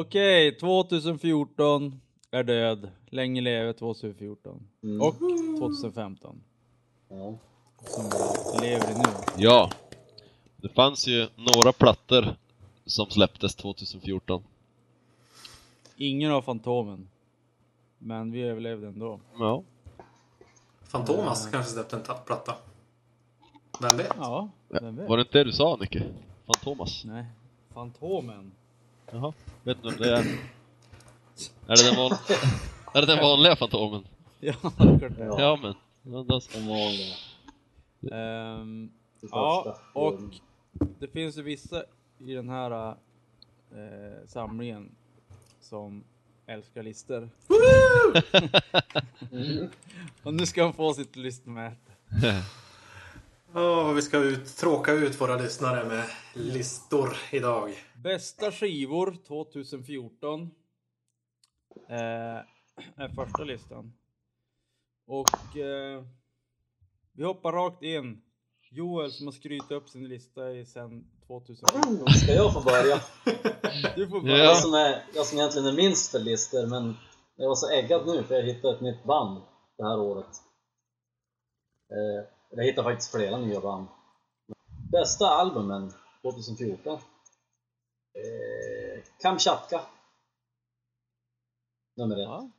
Okej, 2014 är död. Länge leve 2014. Mm. Och 2015. Ja. Som vi lever i nu. Ja. Det fanns ju några plattor som släpptes 2014. Ingen av Fantomen. Men vi överlevde ändå. Ja. Fantomas kanske släppte en ta- platta. Vem vet? Ja, vem vet? Var det inte det du sa Nicke? Fantomas? Nej. Fantomen. Jaha. Vet du vem det är? Är det den, van... är det den vanliga Fantomen? Ja, klart det. Ja. Ja men. Vanligt. Ehm, Det ja, och det finns ju vissa i den här eh, samlingen som älskar listor. och nu ska han få sitt listmäte. Åh, vi ska ut, tråka ut våra lyssnare med listor idag. Bästa skivor 2014 eh, är första listan. Och eh, vi hoppar rakt in. Joel som har skrytit upp sin lista i sen 2014. Ska jag få börja? Du får Ja. börja. Jag, som är, jag som egentligen är minst för listor, men jag var så äggad nu för jag hittade ett nytt band det här året. Eh, jag hittade faktiskt flera nya band. Bästa albumen 2014? Eh, Kamchatka. Nummer ett. Ja.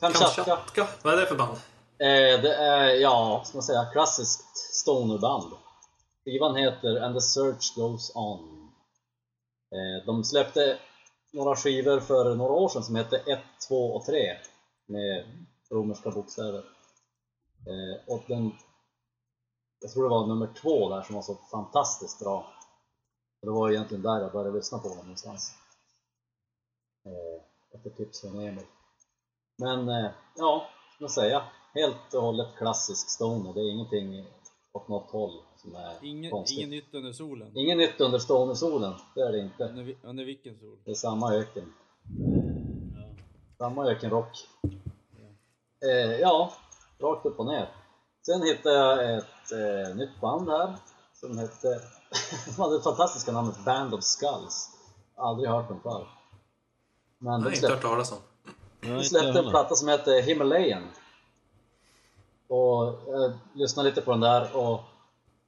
Kamchatka. Kamchatka. Vad är det för band? Eh, det är, ja, ska man säga, klassiskt stonerband. Skivan heter And the Search Goes On. Eh, de släppte några skivor för några år sedan som hette 1, 2 och 3 med romerska bokstäver. Eh, och den, jag tror det var nummer två där som var så fantastiskt bra. Och det var egentligen där jag började lyssna på dem någonstans. Eh, efter tips från Emil. Men eh, ja, man säga, helt och hållet klassisk stoner. Det är ingenting åt något håll som är Ingen, konstigt. ingen nytt under solen. Inget nytt under stonersolen, det är det inte. Under, under vilken sol? Det är samma öken. Samma ökenrock. Eh, ja, rakt upp och ner. Sen hittade jag ett eh, nytt band här som hette, som hade det fantastiska namnet Band of Skulls. Aldrig hört dem förr. Men Nej, de inte hört släppte, talas om. de släppte en platta som heter Himalayan. Och jag lyssnade lite på den där och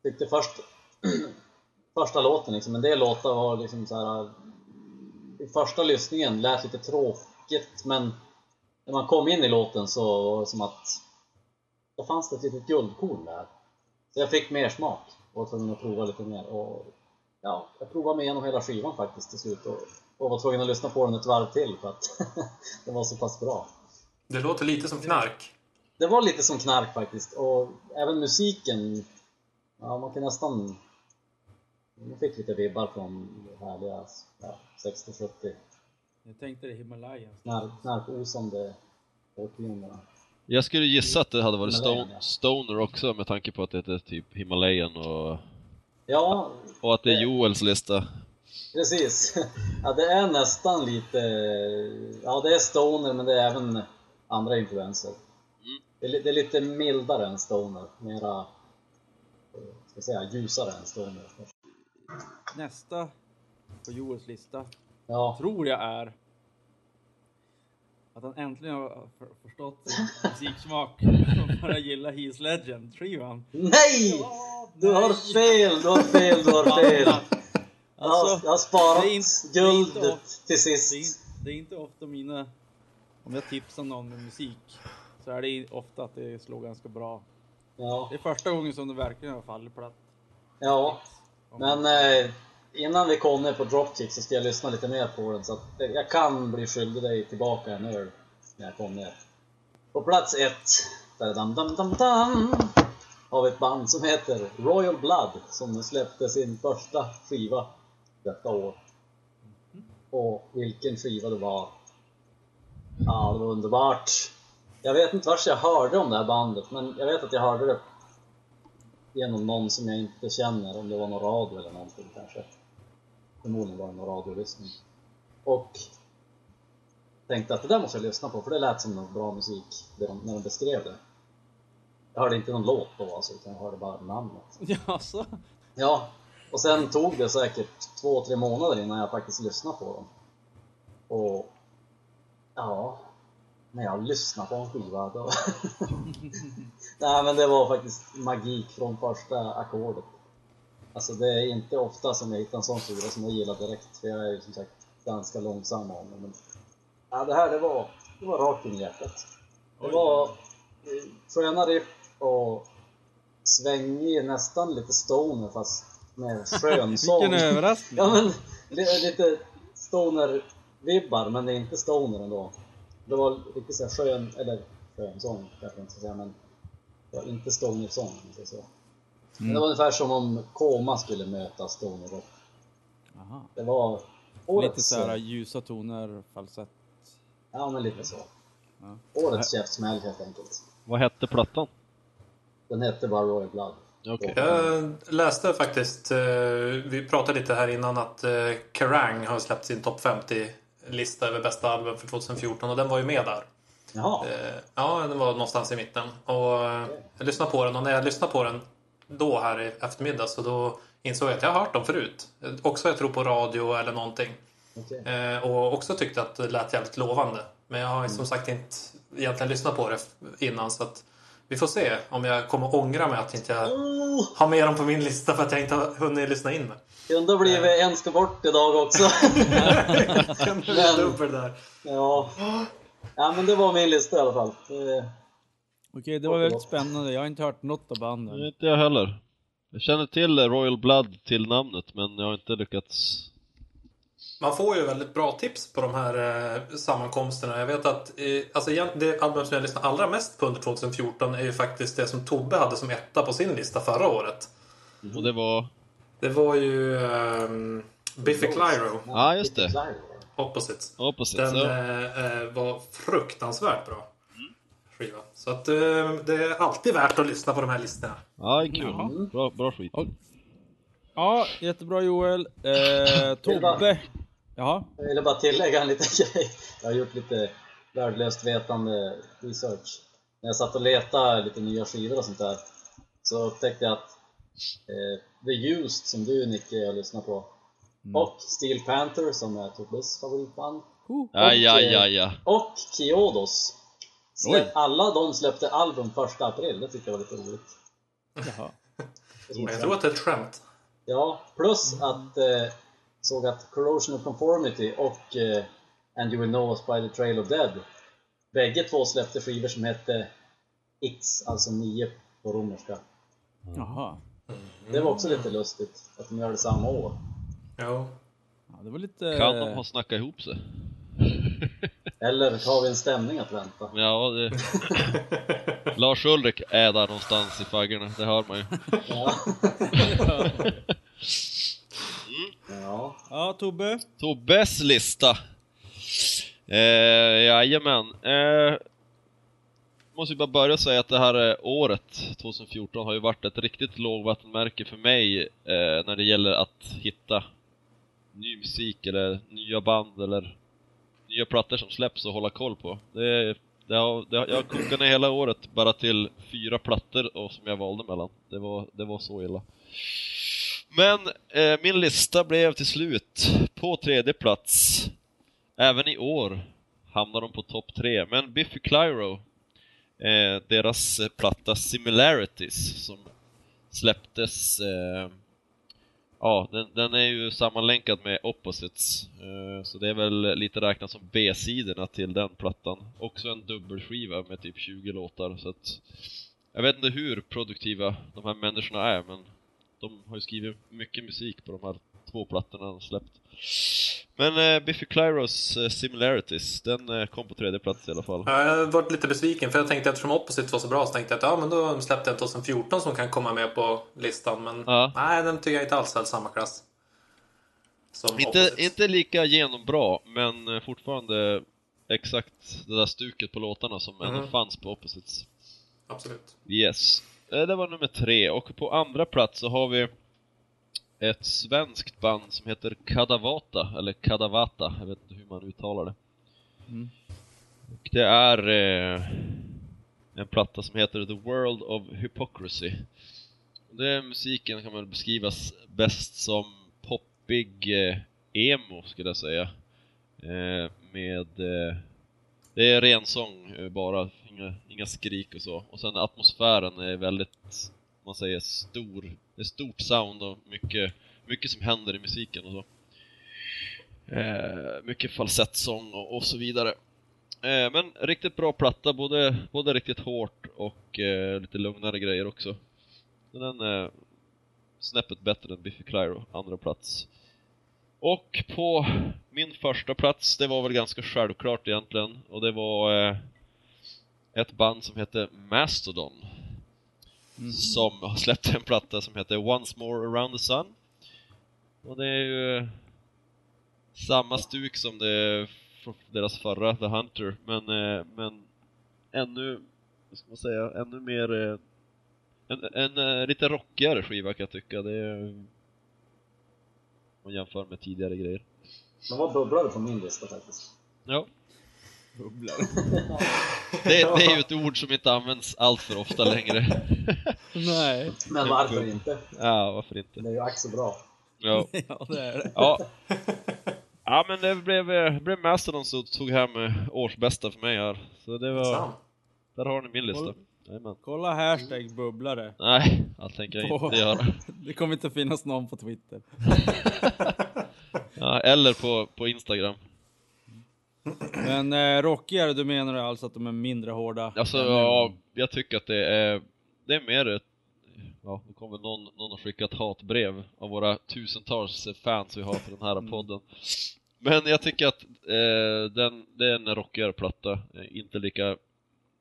tyckte först första låten liksom, en del låtar var liksom så här i första lyssningen lät lite tråkigt men när man kom in i låten så var det som att då fanns det ett litet guldkorn där. Så jag fick mer smak var tvungen att prova lite mer. Och, ja, jag provade mig igenom hela skivan faktiskt till slut och, och var tvungen att lyssna på den ett varv till för att den var så pass bra. Det låter lite som knark. Det var lite som knark faktiskt och även musiken, ja man kan nästan man fick lite vibbar från härliga ja, 60-70 Jag tänkte det Himalayas. knark, knarkosande årtiondena. Jag skulle gissa att det hade varit stone. Stoner också med tanke på att det heter typ Himalayan och, Ja, och att det är Joels lista. precis. Ja, det är nästan lite, ja det är stoner men det är även andra influenser. Det är, det är lite mildare än stoner, mera, eh, ska jag säga, ljusare än stoner. Nästa på Joels lista Ja, tror jag är att han äntligen har för, förstått sin musiksmak och börjar gilla He's Legend skivan. nej! Du har fel, du har fel, du har fel! Alltså, jag har sparat inte- guldet of- till det, är, sist. det är inte ofta mina... Om jag tipsar någon med musik så är det ofta att det slår ganska bra. Ja, Det är första gången som det verkligen har fallit platt. ja. men eh, innan vi kom ner på Dropkick så ska jag lyssna lite mer på den så att jag kan bli skyldig dig tillbaka en öl när jag kom ner. På plats ett, dam dam dam dam, har vi ett band som heter Royal Blood som släppte sin första skiva detta år. Och vilken skiva det var! Ja, det var underbart! Jag vet inte vart jag hörde om det här bandet, men jag vet att jag hörde det genom någon som jag inte känner, om det var någon radio eller någonting kanske. Förmodligen var det någon radiolyssning. Och tänkte att det där måste jag lyssna på, för det lät som någon bra musik de, när de beskrev det. Jag hörde inte någon låt då alltså, utan jag hörde bara namnet. Jaså? Ja, Och sen tog det säkert två, tre månader innan jag faktiskt lyssnade på dem. Och ja, när jag lyssnade på en skiva då... Nej men det var faktiskt magik från första ackordet. Alltså det är inte ofta som jag hittar en sån skiva som jag gillar direkt, för jag är ju som sagt ganska långsam av mig. Men ja, det här det var, det var rakt in i hjärtat. Det Oj. var sköna riff och svängig, nästan lite stoner fast med skön sång. Vilken överraskning! Ja men, li- lite stoner-vibbar, men det är inte stoner ändå. Det var riktigt så skön, eller skön sång kanske jag inte ska säga, men det var inte stoner-sång om man säger så. Men det var ungefär som om Koma skulle möta stoner rock. Aha. Det var Lite årets... såhär ljusa toner, falsett. Ja men lite så. Ja. Årets käftsmäll helt enkelt. Vad hette plattan? Den hette bara Royal Blood. Okej. Jag läste faktiskt, eh, vi pratade lite här innan att eh, Kerrang har släppt sin topp 50-lista över bästa album för 2014 och den var ju med där. Jaha, Eh, Ja, den var någonstans i mitten. Och jag lyssnade på den och när jag lyssnade på den då här i eftermiddag så då insåg jag att jag har hört dem förut. Eh, Också jag tror på radio eller någonting. okej. Eh, Och också tyckte att det lät jävligt lovande. Men jag har ju som sagt inte egentligen lyssnat på det innan så att vi får se om jag kommer ångra mig att inte jag Oh, har med dem på min lista för att jag inte har hunnit lyssna in det. kunde blivit en ska bort idag också. Men- där? ja. ja, men det var min lista i alla fall. Det- Okej, det var väldigt spännande. Jag har inte hört något av banden. Nej, Inte jag heller. Jag känner till Royal Blood till namnet, men jag har inte lyckats... Man får ju väldigt bra tips på de här eh, sammankomsterna. Jag vet att eh, alltså, det album som jag lyssnade allra mest på under 2014 är ju faktiskt det som Tobbe hade som etta på sin lista förra året. Och det var... Det var ju ehm, Biffy Clyro, Ja, just det. Opposites. Opposite. Den så. eh, eh, var fruktansvärt bra skiva. Så att eh, det är alltid värt att lyssna på de här listorna. Ja, kul. Bra, bra skit. Oj. Ja, jättebra Joel. Eh, Tobbe. Jaha. Jag ville bara tillägga en liten grej. Jag har gjort lite värdelöst vetande research. När jag satt och letade lite nya skivor och sånt där så upptäckte jag att eh, The Used som du Nicke har lyssnat på och Steel Panther som är Tobbes favoritband. Aj, aj, aj, aj. och Kiodos släpp, Oj. alla de släppte album första april, det tyckte jag var lite roligt. Jaha. Jag tror att det är ett skämt. Ja, plus att eh, såg att Corrosion of Conformity och eh, And You Will Know Us By The Trail of Dead Bägge två släppte skivor som hette X, alltså 9 på romerska. Jaha. Det var också lite lustigt att de gör det samma år. Jo. Ja, det var lite... Kan de ha snackat ihop sig? Eller har vi en stämning att vänta? Ja, det... Lars Ulrik är där någonstans i faggorna, det hör man ju. Ja. ja. Ja, Tobbe. Tobbes lista. Eh, jajamän. Eh, måste ju bara börja säga att det här året, 2014, har ju varit ett riktigt lågvattenmärke för mig eh, när det gäller att hitta ny musik eller nya band eller nya plattor som släpps och hålla koll på. Det, det har, det har, jag kokade ner hela året bara till fyra plattor och som jag valde mellan. Det var, det var så illa. Men eh, min lista blev till slut på tredje plats. Även i år hamnar de på topp tre. Men Biffy Clyro, eh, deras eh, platta Similarities som släpptes eh, Ja, den, den är ju sammanlänkad med Opposites, eh, så det är väl lite räknat som B-sidorna till den plattan. Också en dubbelskiva med typ 20 låtar, så att jag vet inte hur produktiva de här människorna är, men de har ju skrivit mycket musik på de här två plattorna de släppt. Men eh, Biffy Clyros eh, Similarities, den eh, kom på tredje plats i alla fall. Ja, Jag har varit lite besviken för jag tänkte att eftersom Opposite var så bra så tänkte jag att ja men då släppte jag en 2014 som kan komma med på listan. Men Ja. nej, den tycker jag inte alls höll samma klass. Som Inte, Opposite. inte lika genombra, men eh, fortfarande exakt det där stuket på låtarna som ändå Mhm. fanns på Opposites. Absolut. Yes. Eh, Det var nummer tre, och på andra plats så har vi ett svenskt band som heter Kadavata, eller Kadavata, jag vet inte hur man uttalar det. Mm. Och det är eh, en platta som heter The World of Hypocrisy. Det musiken kan man beskrivas bäst som poppig eh, emo skulle jag säga. Eh, med... Eh, det är ren sång eh, bara, inga, inga skrik och så. Och sen atmosfären är väldigt, man säger stor. Det är stort sound och mycket, mycket som händer i musiken och så. Eh, mycket falsettsång och, och så vidare. Eh, men riktigt bra platta, både, både riktigt hårt och eh, lite lugnare grejer också. Så den är snäppet bättre än Biffy Clyro, andra plats. Och på min första plats, det var väl ganska självklart egentligen, och det var eh, ett band som hette Mastodon. Som har släppt en platta som heter Once More Around the Sun. Och det är ju samma stuk som det deras förra, The Hunter, men, eh, men ännu, vad ska man säga, ännu mer eh, en, en, en lite rockigare skiva kan jag tycka. Det är, om man jämför med tidigare grejer. De var bubblare på min lista faktiskt. Ja, Bubblar. det, det är ju ett ord som inte används allt för ofta längre. Nej. Men varför inte? ja, varför inte? Det är ju ack så bra. Ja. Ja, det är det. Ja. Ja men det blev, eh, blev Mastodon som tog hem eh, årsbästa för mig här. Så det var, Sant. där har ni min lista. Jajamän. Kolla hashtag bubblare. Nej, det tänker jag På- inte göra. Det kommer inte finnas någon på Twitter. Ja, eller på, på Instagram. Men eh, rockigare, du menar alltså att de är mindre hårda? Alltså, ja, jag tycker att det är, det är mer ett, ja, det kommer någon, någon att skicka ett hatbrev av våra tusentals fans vi har för den här Mm. podden. Men jag tycker att eh, den, det är en rockigare platta, eh, inte lika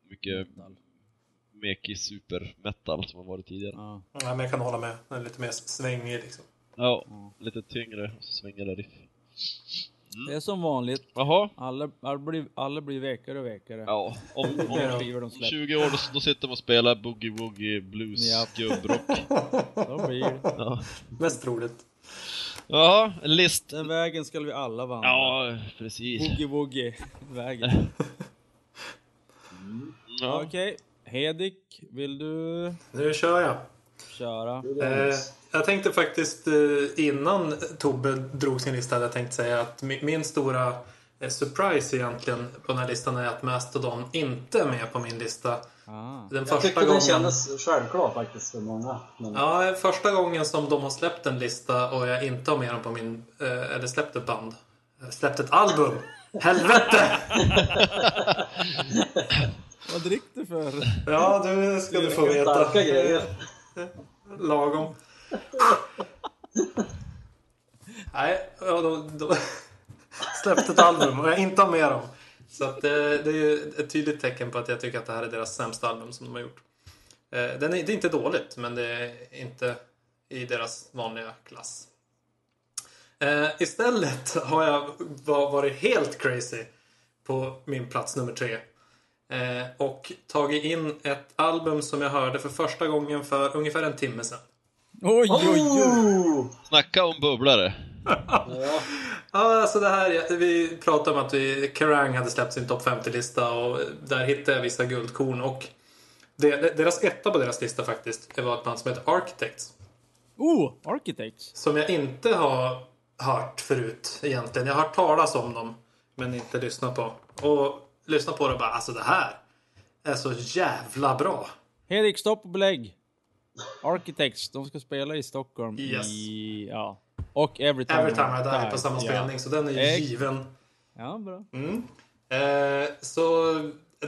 mycket mekig super metal som har varit tidigare. Ja. Ja, men jag kan hålla med. Den är lite mer svängig liksom. Ja, Mm. lite tyngre svängigare riff. Det är som vanligt. Jaha, Alla, alla, blir, alla blir vekare och vekare. ja, om, om skivor de släpper. 20 år då, då sitter de och spelar boogie woogie blues Japp. gubbrock. Så blir det. Ja. Mest troligt. En list. Den vägen ska vi alla vandra. Ja, precis. Boogie woogie vägen. Ja. Okej, Hedik, vill du Nu kör jag. köra? Eh, jag tänkte faktiskt eh, innan Tobbe drog sin lista hade jag tänkt säga att min, stora eh, surprise egentligen på den här listan är att Mastodon inte är med på min lista. Ah. Den Jag första tyckte det gången... kändes självklart faktiskt för många. Men Ja, första gången som de har släppt en lista och jag inte har med dem på min... Eh, eller släppt ett band. Släppt ett album. Helvete! Vad drick du för? Ja, du ska du få veta. starka grejer. Lagom. Nej, ja, de, de släppte ett album och jag inte har med dem. Så att det, det är ju ett tydligt tecken på att jag tycker att det här är deras sämsta album som de har gjort. Eh, Den är, det är inte dåligt, men det är inte i deras vanliga klass. Eh, istället har jag varit helt crazy på min plats nummer tre. Eh, och tagit in ett album som jag hörde för första gången för ungefär en timme sedan. Oj, oj, oj! Oh! Snacka om bubblare. Ja, Ja, alltså det här, vi pratade om att vi, Kerrang hade släppt sin topp 50-lista och där hittade jag vissa guldkorn. Och det, deras etta på deras lista faktiskt det var ett band som heter Architects. Oh, Architects. Som jag inte har hört förut egentligen. Jag har hört talas om dem, men inte lyssnat på. Och lyssnat på det och bara, alltså det här är så jävla bra. Hedik, stopp och belägg. Architects, de ska spela i Stockholm Yes. i... Ja. Och Every Time, Every time I die på samma Ja. spelning, så den är ju given. Ja, bra. Mm. Eh, så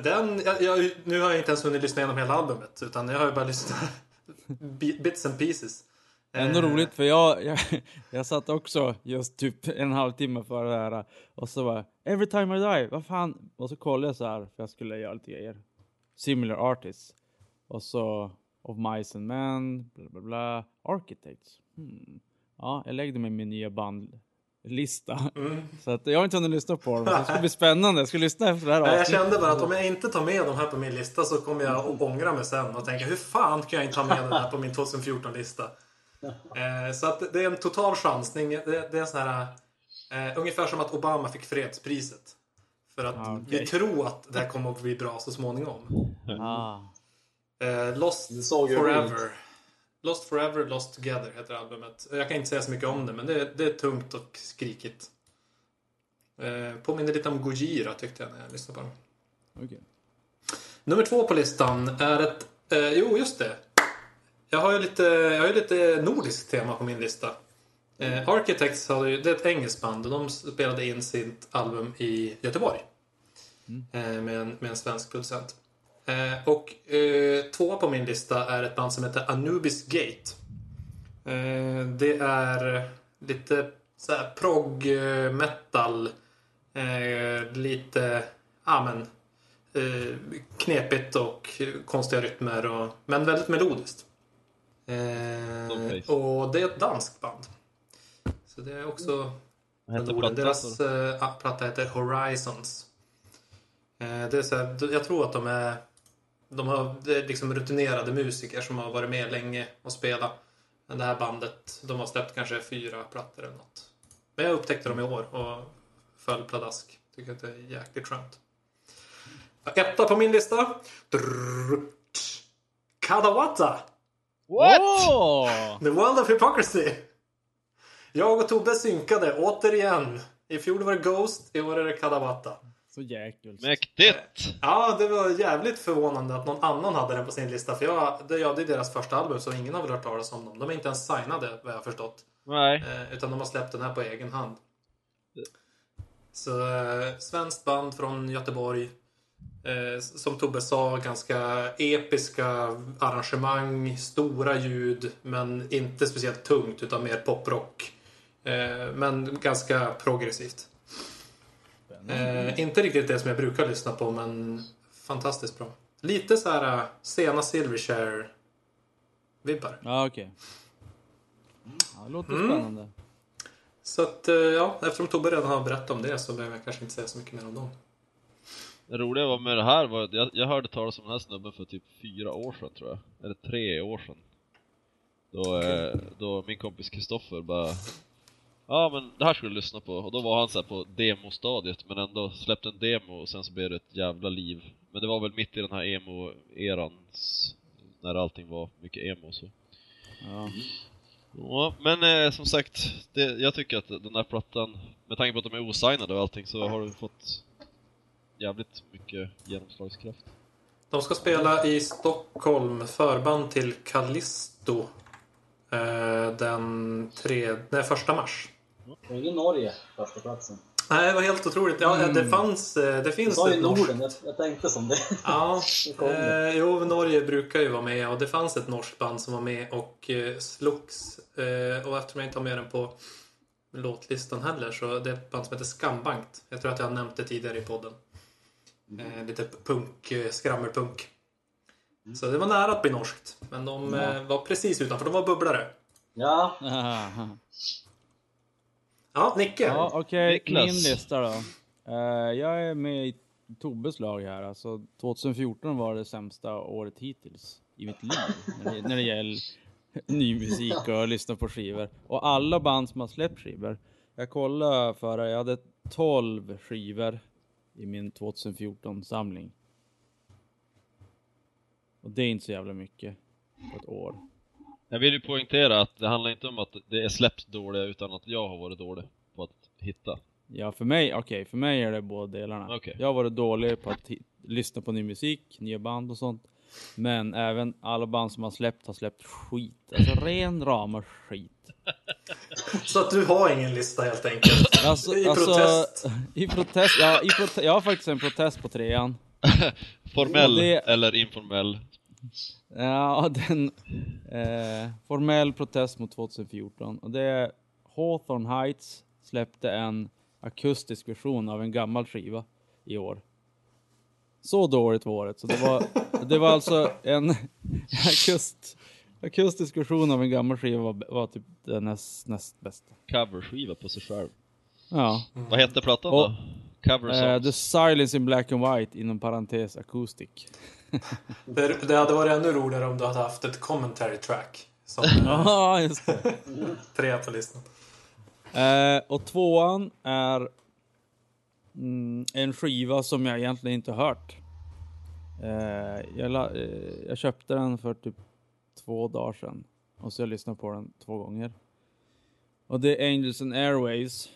den, jag, jag, nu har jag inte ens hunnit lyssna igenom hela albumet utan jag har ju bara lyssnat bi- bits and pieces. Ändå Eh, roligt för jag, jag, jag satt också just typ en halvtimme före det här och så var Every time I die, vad fan? Och så kollade jag så här för jag skulle göra lite grejer. Similar artists. Och så Of Mice and Men, bla bla bla. Architects. Hmm. Ja, jag lägger mig min nya bandlista. Mm. Så att jag har inte hunnit lyssna på dem. Det ska bli spännande. Jag ska lyssna efter det här Nej, jag kände bara att om jag inte tar med de här på min lista så kommer jag att ångra mig sen och tänka hur fan kan jag inte ha med den här på min 2014-lista? Eh, så att det är en total chansning. Det, det är sån här, eh, ungefär som att Obama fick fredspriset. För att Ah, vi okej. tror att det här kommer att bli bra så småningom. Ah. Eh, Lost Forever. roligt. Lost Forever, Lost Together heter albumet. Jag kan inte säga så mycket om det, men det, det är tungt och skrikigt. Eh, påminner lite om Gojira tyckte jag när jag lyssnade på den. Okej. Nummer två på listan är ett... Eh, jo, just det. Jag har ju lite, jag har ju lite nordiskt tema på min lista. Eh, Architects har ju, det är ett engelskt band och de spelade in sitt album i Göteborg. Eh, med, en, med en svensk producent. Eh, och eh, tvåa på min lista är ett band som heter Anubis Gate. Eh, det är lite såhär prog eh, metal. Eh, lite, ja men eh, knepigt och konstiga rytmer. Och, men väldigt melodiskt. Okej. och det är ett danskt band. Så det är också Norden. plattan? Deras platta heter Horizons. Det är så här, jag tror att de är, de har, liksom rutinerade musiker som har varit med länge och spelat. Men det här bandet, de har släppt kanske fyra plattor eller något. Men jag upptäckte dem i år och föll pladask. Tycker att det är jäkligt skönt. Etta på min lista. Kadawata! What? The World of Hypocrisy! Jag och Tobbe synkade återigen. I fjol var det Ghost, i år är det Kadawata. Så jäkligt. Mäktigt! Ja, det var jävligt förvånande att någon annan hade den på sin lista. För jag, det, ja, det är deras första album, så ingen har väl hört talas om dem. De är inte ens signade, vad jag har förstått. Nej. Eh, utan de har släppt den här på egen hand. Så, eh, svenskt band från Göteborg. Eh, som Tobbe sa, ganska episka arrangemang, stora ljud, men inte speciellt tungt utan mer poprock. Eh, men ganska progressivt. Eh, inte riktigt det som jag brukar lyssna på, men fantastiskt bra. Lite så här eh, sena Silverchair-vibbar. Ja, okej. Ja, det låter Mm. spännande. Så att, eh, ja, eftersom Tobbe redan har berättat om det så behöver jag kanske inte säga så mycket mer om dem. Det roliga var med det här var att jag, jag hörde talas om den här snubben för typ fyra år sedan tror jag. Eller tre år sedan. Då, eh, då min kompis Kristoffer bara Ja men det här skulle du lyssna på och då var han så här på demostadiet men ändå släppte en demo och sen så blev det ett jävla liv. Men det var väl mitt i den här emo-eran när allting var mycket emo så. Ja. Ja, men eh, som sagt, det, jag tycker att den här plattan, med tanke på att de är osignade och allting, så har du fått jävligt mycket genomslagskraft. De ska spela i Stockholm, förband till Callisto. Eh, den tre, nej, första mars. Det är ju Norge, första platsen. Nej, det var helt otroligt. Ja, Mm. det fanns... eh, Det finns ju ett norskt... Norden, jag, jag tänkte som det. Ja, Det eh, jo, Norge brukar ju vara med och det fanns ett norskt band som var med och eh, slogs. Eh, och eftersom jag inte har med den på låtlistan heller så det är ett band som heter Skambankt. Jag tror att jag har nämnt det tidigare i podden. Eh, lite punk, eh, skrammelpunk. Så det var nära att bli norskt. Men de eh, var precis utanför, de var bubblare. Ja, Ja, Nicke. Ja, okej. Niklas. Min lista då. Eh, jag är med i Tobbes lag här. Alltså 2014 var det sämsta året hittills i mitt liv. när, det, när det gäller ny musik och lyssna på skivor. Och alla band som har släppt skivor. Jag kollade förra, jag hade 12 skivor i min 2014 samling. Och det är inte så jävla mycket på ett år. Jag vill ju poängtera att det handlar inte om att det är släppt dåliga, utan att jag har varit dålig på att hitta. Ja, för mig, okej, för mig är det båda delarna. Okej. Jag har varit dålig på att lyssna på ny musik, nya band och sånt. Men även alla band som har släppt har släppt skit. Alltså ren rama skit. Så att du har ingen lista helt enkelt. Alltså, I alltså, protest. I protest, ja, i prote jag har faktiskt en protest på trean. Formell Det- eller informell. Ja, den eh, formell protest mot 2014. Och det är Hawthorne Heights släppte en akustisk version av en gammal skiva i år. Så dåligt var året. Så det var, det var alltså en akust, akustisk version av en gammal skiva var, var typ den näst, näst bästa. Coverskiva på sig själv. Ja. Vad hette plattan Och- då? Cover songs. the Silence in Black and White inom parentes acoustic. Det, det hade varit ännu roligare om du hade haft ett commentary track. Som Ja, just det. tre på listan. Eh, och tvåan är mm, en skiva som jag egentligen inte hört. Eh, jag, la, eh, jag köpte den för typ två dagar sedan. Och så har jag lyssnat på den två gånger. Och det är Angels and Airways,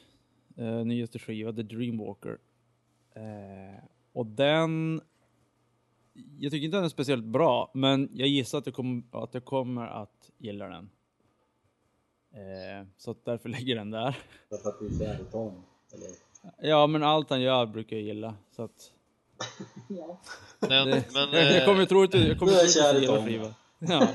eh, nyaste skiva, The Dreamwalker. Eh, och den... Jag tycker inte den är speciellt bra, men jag gissar att jag, kom, att jag kommer att gilla den. Eh, så att därför lägger jag den där. Därför att du är kär i Tom. Eller? Ja, men allt han gör brukar jag gilla. Så att... Ja. Men, Det, men, jag, jag eh, kommer troligtvis jag kommer troligtvis i gilla skivan. Ja,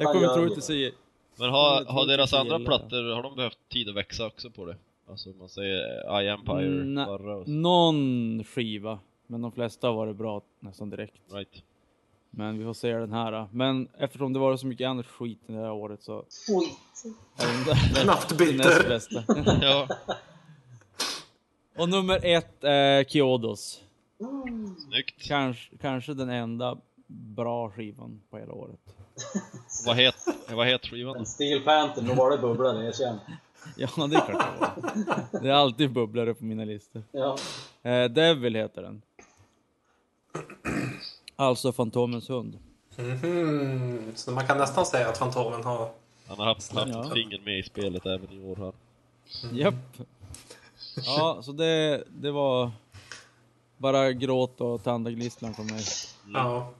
jag kommer troligtvis se... men har, har deras andra plattor, har de behövt tid att växa också på det? Alltså man säger I Empire Mm, förra och Någon skiva, men de flesta har varit bra nästan direkt. right. Men vi får se den här. då. Men eftersom det var så mycket annat skit det här året så Skit! Knappt bitter. bästa. Ja, Och nummer ett är Kyodos. snyggt. Kanske, kanske den enda bra skivan på hela året. Vad het, vad het skivan? Steel Panther, nu var det bubblare, erkänn. Ja, det är klart det var. Det är alltid bubblare på mina listor. Ja. Eh, Devil heter den. Alltså Fantomens hund. Mhm. Så man kan nästan säga att Fantomen har... Han har haft, haft Ja. finger med i spelet även i år här. Japp. Ja, så det, det var bara gråt och tandagnisslan från mig. Ja.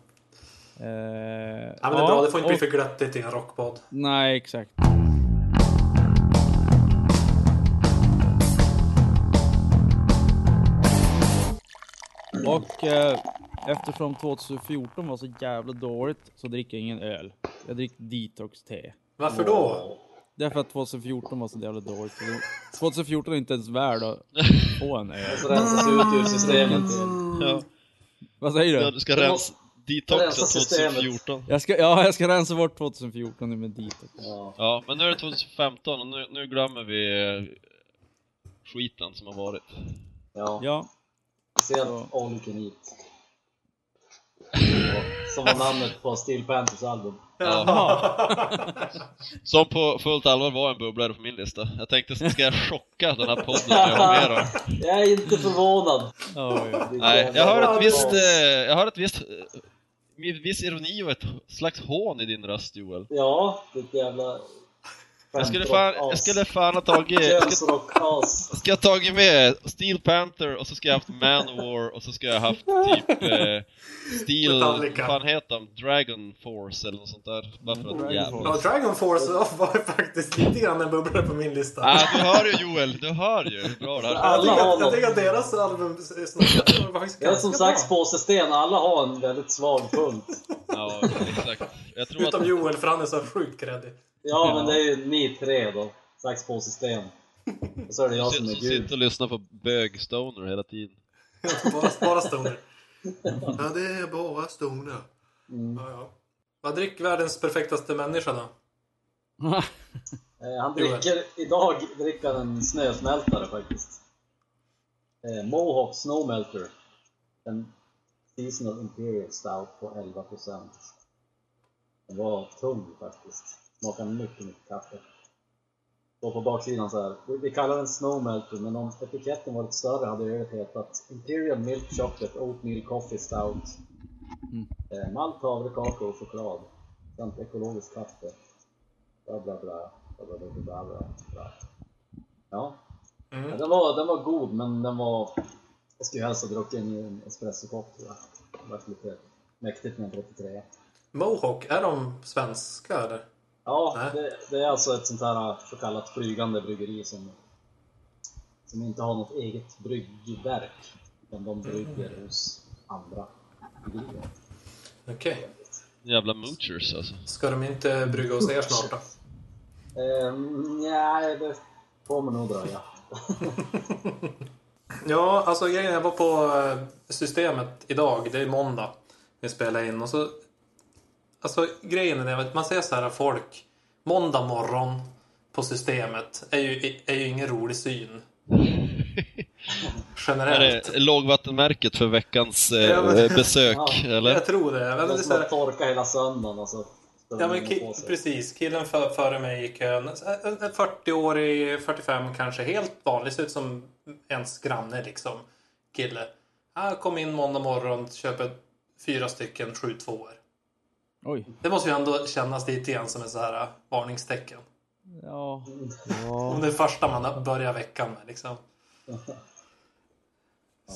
Eh, ja, men det är bra. Det får inte bli och- för glättigt i en rockpodd. Nej, exakt. Och eh, eftersom 2014 var så jävla dåligt så dricker jag ingen öl. Jag dricker detox-te. Varför då? Därför att 2014 var så jävla dåligt. Så det- 2014 är inte ens värd att få en öl. Så rensas ut ur systemet. Ja, Vad säger ja du? du ska rensa måste- detoxa rensa systemet. 2014. Jag ska, ja, jag ska rensa bort 2014 nu med detox. Ja. Ja, men nu är det 2015 och nu, nu glömmer vi eh, skiten som har varit. Ja. Ja, Speciellt Så. All You Can Eat. Som var namnet på Steel Panthers album. Ja. Som på fullt allvar var en bubblare på min lista. Jag tänkte, ska jag chocka den här podden med att ha med dem? Jag är inte förvånad. Det är Nej, jävla jag har ett visst, eh, jag har ett visst, eh, viss ironi och ett slags hån i din röst Joel. Ja, ditt jävla... Jag skulle fan, jag skulle fan ha tagit, jag ska, Könsrock-as. ska jag ha tagit med Steel Panther och så ska jag haft Manowar och så ska jag haft typ eh, Steel, Metallica. vad fan heter de? Dragon Force eller något sånt där. Bara för att Dragon jävla... Ja, Dragon Force var ju faktiskt lite grann en bubblare på min lista. Ah, du hör ju Joel, du hör ju hur bra det här jag, alla har jag något. tycker att deras album snart var faktiskt Det är som ganska sax, bra. påse, sten. Alla har en väldigt svag punkt. Ja, exakt. Jag tror Utom att... Joel, för han är så sjukt kreddig. Ja, Ja. men det är ju ni tre då. Sax, påse, sten. Och så är det jag som Som är gud. sitter och lyssnar på bög-stoner hela tiden. Bara, bara stoner. Ja, det är bara stoner. Mm. Ja, ja. Vad dricker världens perfektaste människa då? Eh, Han dricker, idag dricker han en snösmältare faktiskt. Eh, Mohawk Snowmelter. En Seasonal Imperial Stout på 11%. Den var tung faktiskt. Smakade mycket, mycket kaffe. Och på baksidan så här. Vi, kallar den Snowmelter, men om etiketten varit större hade ölet hetat Imperial Milk Chocolate Oatmeal Coffee Stout. Mm. Eh, malt, havre, kakao och choklad. Samt ekologiskt kaffe. Bla bla bla. bla, bla, bla, bla, bla, bla. Ja. ja, Mm. den var, den var god men den var... Jag skulle helst ha druckit en, en espressokopp tror jag. Det var lite mäktigt med en 33. Mohawk, är de svenska eller? Ja, det, det är alltså ett sånt här så kallat flygande bryggeri som, som inte har något eget bryggverk. Utan de brygger hos andra bryggerier. Okej. Jävla moochers alltså. Ska de inte brygga hos er snart då? Ehm, nej, det kommer nog dröja. Ja, alltså grejen jag var på eh, systemet idag. Det är måndag. Vi spelar in och så... Alltså grejen är att man ser så här folk måndag morgon på systemet är ju, är ju ingen rolig syn. Är Generellt. det lågvattenmärket för veckans eh, Ja, men- besök, Ja. eller? Jag tror det. Men Det är är så här, torka hela söndagen och så ställer Ja men ki- precis, killen för, före mig i kön. En, en 40-årig, 45 kanske, helt vanlig. Ser ut som ens granne liksom. Kille. Han kom in måndag morgon, köper fyra stycken 7 2 Oj Oj. Det måste ju ändå kännas lite grann som ett så här äh, varningstecken. Ja. Om det är första man börjar veckan med liksom.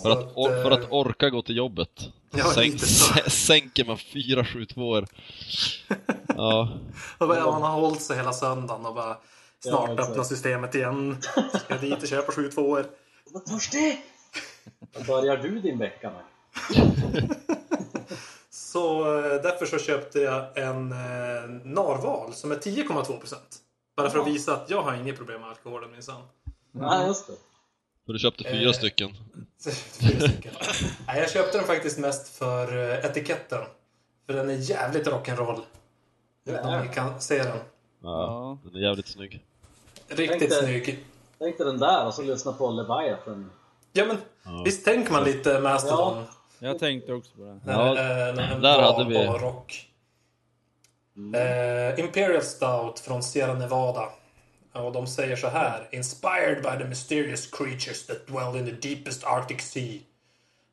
För att, or, att, för eh, att orka gå till jobbet. Ja, Sänk, sänker man fyra, sju tvåor. Ja. Och bara, man har hållit sig hela söndagen och bara snart Ja, öppnar systemet igen. Ska dit och köpa sju tvåor. Vad törstig! Vad börjar du din vecka med? Så eh, därför så köpte jag en eh, narval som är 10,2%. Bara för att visa att jag har inget problem med alkoholen minsann. Nej, just det. För du köpte fyra Eh. stycken. Fyra stycken. Nej, jag köpte den faktiskt mest för eh, etiketten. För den är jävligt rock'n'roll. Jag vet inte om ni kan se den. Ja, den är jävligt snygg. Riktigt Tänkte- snygg. Tänk dig den där och så lyssna på Leviathan. Ja men Ja. visst tänker man lite Mastodon? Ja. Jag tänkte också på det. Ja, eh, när en där hade vi- rock. Eh, Imperial Stout från Sierra Nevada. Och de säger så här. Inspired by the mysterious creatures that dwell in the deepest Arctic sea.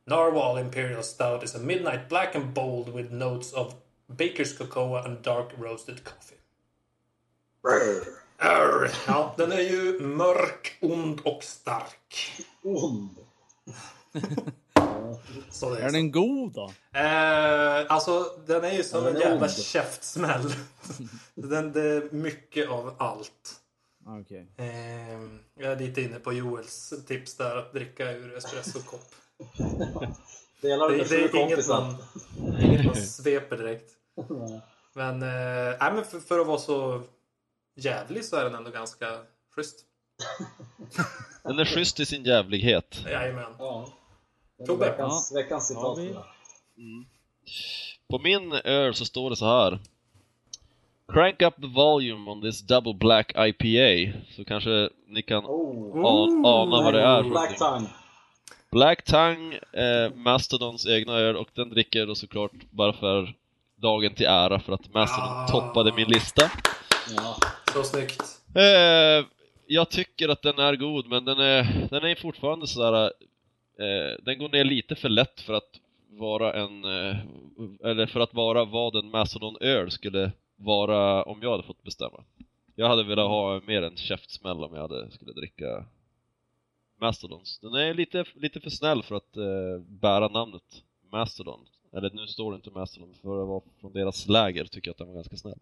Narwhal Imperial Stout is a midnight black and bold with notes of baker's cocoa and dark roasted coffee. Arr. Ja, den är ju mörk, ond och stark. Ond. Så det är den god då? Eh, alltså, den är ju som Den en jävla ond. käftsmäll. den, det är mycket av allt. Okej. Eh, jag är lite inne på Joels tips där att dricka ur espressokopp. Delar Det, det sju är inget man, inget man sveper direkt. Men, eh, nej, men för, för att vara så jävlig så är den ändå ganska schysst. Den är schysst i sin jävlighet. Jajamän. Ja. Tobbe. Veckans, veckans citat. Ja, vi- jag. På min öl så står det så här. Crank up the volume on this double black IPA. Så kanske ni kan Oh. an, ana vad det är. för Black tongue. Black Tongue, eh, Mastodons egna öl och den dricker jag då såklart bara för dagen till ära för att Mastodon Ah. toppade min lista. Ja. Så snyggt. Eh, jag tycker att den är god men den är, den är fortfarande sådär, eh, den går ner lite för lätt för att vara en, eh, eller för att vara vad en Mastodon-öl skulle vara om jag hade fått bestämma. Jag hade velat ha mer en käftsmäll om jag hade, skulle dricka Mastodons. Den är lite, lite för snäll för att eh, bära namnet Mastodon. Eller nu står det inte Mastodon, för att vara från deras läger tycker jag att den var ganska snäll.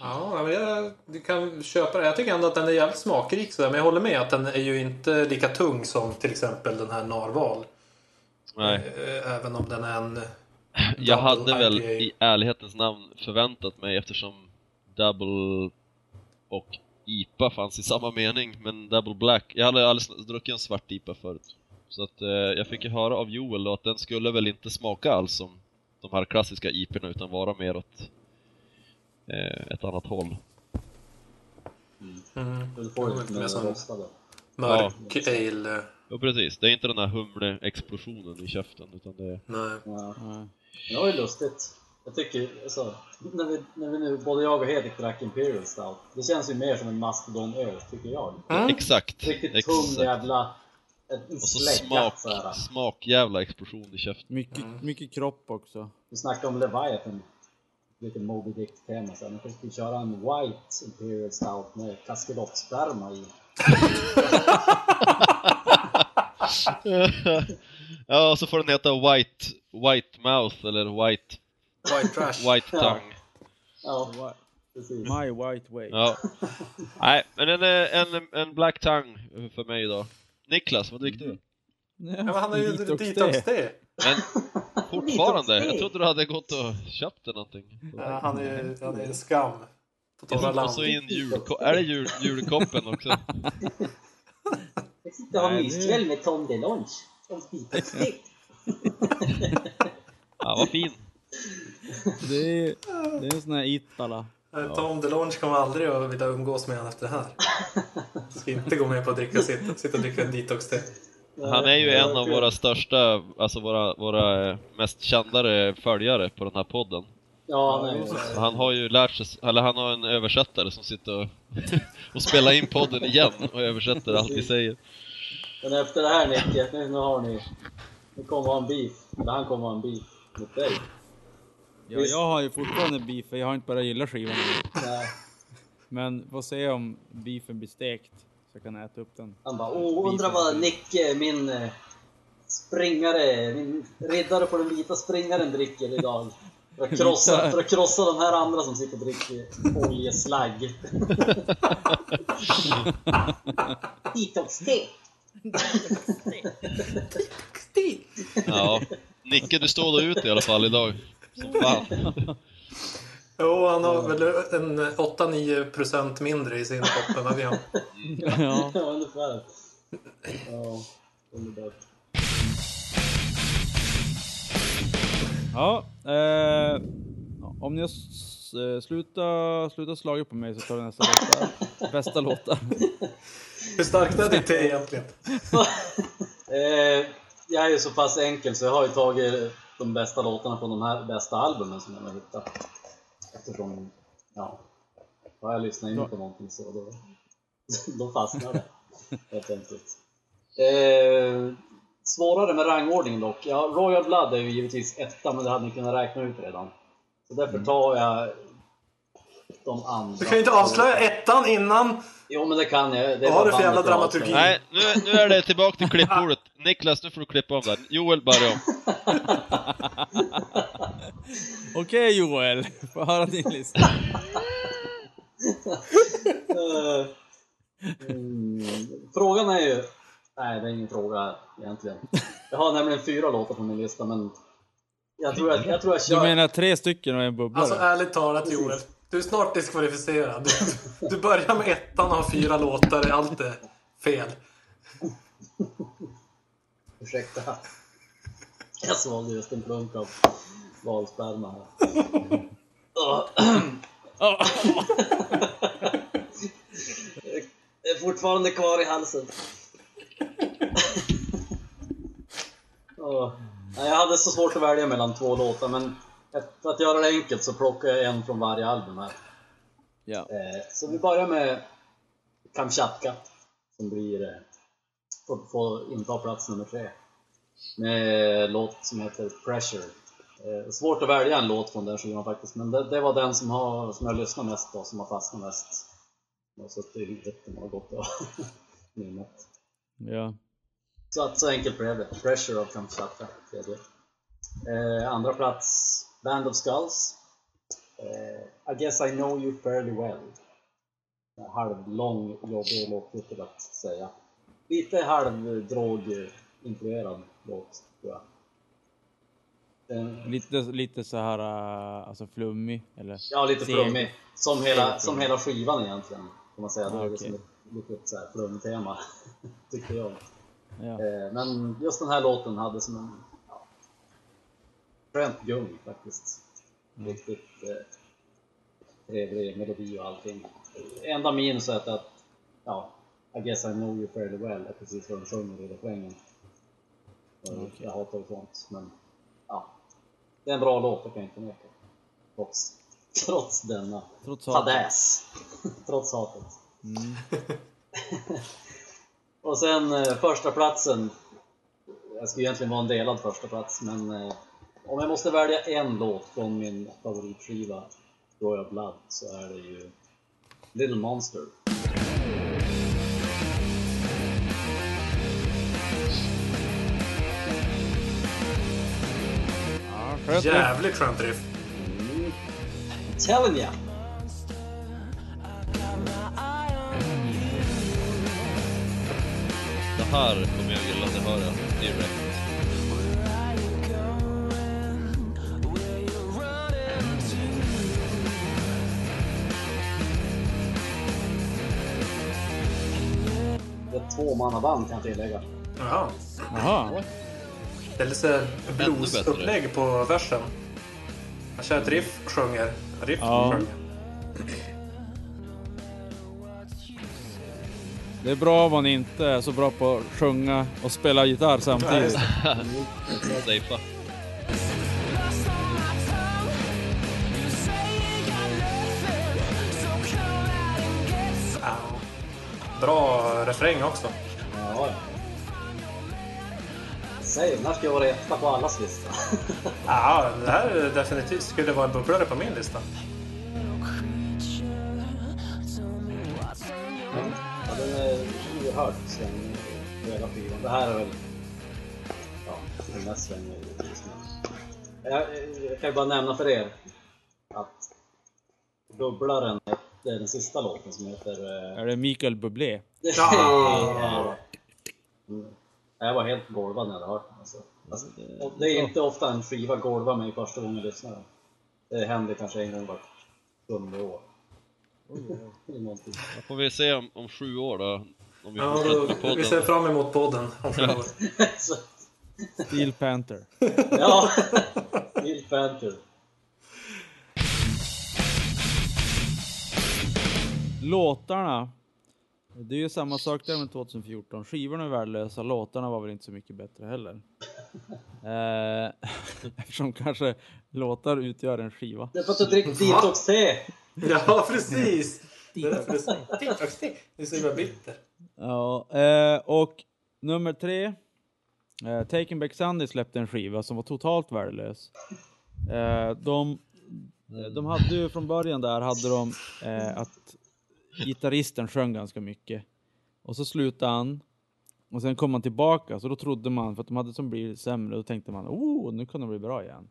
Ja, men jag, kan köpa det. Jag tycker ändå att den är jävligt smakrik sådär. Men jag håller med att den är ju inte lika tung som till exempel den här Narval. Nej. Eh, Även om den är en... Jag hade väl IPA. i ärlighetens namn förväntat mig eftersom Double och IPA fanns i samma mening, men Double Black, jag hade aldrig druckit en svart IPA förut. Så att eh, jag fick ju höra av Joel då att den skulle väl inte smaka alls som de här klassiska IPorna utan vara mer åt ett annat håll. Mm, Du får ju lite Mer rostade. mörk ale. Ja precis, det är inte den här humle-explosionen i käften utan det är... Nej. Ja. Ja. Det var ju lustigt. Jag tycker, alltså, när vi, när vi nu, både jag och Hedvig drack Imperial Stout, det känns ju mer som en Mastodon-öl, tycker jag. Mm. Exakt! Riktigt tung Exakt! jävla... En Och så smak, såhär. smakjävla explosion i käften. Mycket, mycket kropp också. Vi snackade om Leviathan. Lite Moby Dick-tema sen. Jag tänkte köra en White Imperial Stout med kaskelottsperma i. ja, och så får den heta White, White Mouth eller White, White trash. white Ja. Tongue. Ja, Whi- precis. My white way. Ja. Nej, men en, en, en Black Tongue för mig då. Niklas, vad dricker du? Ja, men han har ju Detox detox-te. Men fortfarande, jag trodde du hade gått och köpt dig någonting. Ja, han är han är en skam. På torra Och så in julko- är det jul, julkoppen också? Jag sitter och har myskväll med Tom DeLonge. Som detox-te. Ja, vad fin. Det är, det är en sån här Itala. Eh, Tom DeLonge kommer aldrig att vilja umgås med honom efter det här. Ska inte gå med på att dricka sitt, sitta och dricka en detox-te. Han är ju en av våra största, alltså våra, våra mest kändare följare på den här podden. Ja, han är ju Han har ju lärt sig, eller han har en översättare som sitter och, och spelar in podden igen och översätter allt vi säger. Men efter det här Nicke, nu, nu har ni... Nu kommer ha en beef. Eller han kommer ha en beef mot dig. Ja, Visst. jag har ju fortfarande beef, för jag har inte börjat gilla skivan. Nej. Men får se om beefen blir stekt. Så jag kan äta upp den. Han bara, åh, undrar vad Nicke, min eh, springare, min riddare på den vita springaren dricker idag. För att krossa, för att krossa de här andra som sitter och dricker oljeslagg. Detox-te! Ja. Nicke, du står ut i alla fall idag. Som fan. Jo, han har väl en 8-9% mindre i sin topp än vad vi har. ja. Ja, ungefär. Ja, underbart. Ja, eh, om ni har eh, slutat sluta slaga på mig så tar vi nästa låta. Bästa låtar. Hur starkt är ditt te egentligen? Eh, jag är ju så pass enkel så jag har ju tagit de bästa låtarna från de här bästa albumen som jag har hittat. Eftersom, ja, har jag lyssnat in på någonting så då, då fastnar det helt enkelt. Eh, svårare med rangordningen dock. Ja, Royal Blood är ju givetvis etta, men det hade ni kunnat räkna ut redan. Så därför tar jag de andra. Du kan ju inte avslöja ettan innan. Jo, men det kan jag. Det Vad har bara du för jävla dramaturgi? Nej, nu, nu är det tillbaka till klippbordet. Niklas, nu får du klippa om där. Joel, börja om. Okej Joel, få höra din lista. Eh, mm, frågan är ju... Nej, det är ingen fråga egentligen. Jag har nämligen fyra låtar på min lista, men jag tror att jag, tror jag Du kör... menar tre stycken och en bubblare? Alltså ärligt talat Joel. Du är snart diskvalificerad. Du, du börjar med ettan och har fyra låtar. Allt är fel. Ursäkta. Jag svalde just en plunk av valsperma här. Ja. Det är fortfarande kvar i halsen. Jag hade så svårt att välja mellan två låtar, men för att göra det enkelt så plockar jag en från varje album här. ja. Eh, Så vi börjar med Kamchatka som blir, får, får inta plats nummer tre. Med låt som heter Pressure. Eh, Svårt att välja en låt från den skivan faktiskt, men det, det var den som, har, som jag lyssnar mest på, som har fastnat mest. Jag har suttit i huvudet har gått och minnet. ja. Så att så enkelt blev det. Pressure av Kamchatka, tredje. Eh, andra plats, Band of Skulls. Eh, I guess I know you fairly well. Halvlång, jobbig låttitel att säga. Lite halvdroginfluerad låt, tror jag. Eh, Lite, lite så här, äh, alltså flummig eller? ja, lite Seg. flummig. Som hela, som hela skivan egentligen, kan man säga. Är Ah, det okej. som ett litet så här flumtema, tycker jag. Ja. Eh, Men just den här låten hade som en ja, skönt gung faktiskt. Riktigt eh, trevlig melodi och allting. Enda minuset är att, ja, I guess I know you fairly well är precis vad de sjunger i refrängen. Och Jag hatar sånt, men ja. Det är en bra låt, det kan jag inte neka. Trots, trots denna Trots fadäs. trots hatet. Mm. Och sen eh, första platsen. Jag skulle egentligen vara en delad första plats men eh, om jag måste välja en låt från min favoritskiva Royal Blood så är det ju Little Monster. Skönt. Jävligt skönt riff. Telling ya! Det här kommer jag gilla, det hör jag direkt. Det är ett tvåmannaband kan jag tillägga. Jaha. Jaha. Det är lite bluesupplägg på versen. Han kör ett riff, sjunger. Riff, Ja. sjunger. Det är bra om man inte är så bra på att sjunga och spela gitarr samtidigt. Safea. Bra refräng också. Ja, ja. Säg, den här ska jag vara etta på allas lista. Ja, det här är definitivt skulle vara en bubblare på min lista. Ja, den är oerhört svängig, hela skivan. Det här är väl... Ja, den mest svängiga just nu. Jag, jag kan ju bara nämna för er att Bubblaren, det är den sista låten som heter... eh, Är det Mikael Bublé? Ja. Mm. Jag var helt golvad när jag hade hört den. Alltså. Alltså, det är inte ofta en skiva golvar mig första gången jag lyssnar. Det händer kanske en gång vart sjunde år. Då får vi se om, om sju år då, om vi Ja, då, podden. vi ser fram emot podden om sju år. Steel Panther. ja, Bill Panther. Låtarna. Det är ju samma sak där med 2014. Skivorna är värdelösa, låtarna var väl inte så mycket bättre heller. Eh, eftersom kanske låtar utgör en skiva. Det är för att du dricker detox-te! Ja, precis! Det är därför det är så- Detox-te. Det är så himla bitter. Ja, eh, och nummer tre. Eh, Taken Back Sunday släppte en skiva som var totalt värdelös. Eh, de, de hade ju från början där hade de eh, att gitarristen sjöng ganska mycket. Och så slutade han. Och sen kom han tillbaka, så då trodde man, för att de hade som blir sämre, då tänkte man oh, nu kan det bli bra igen.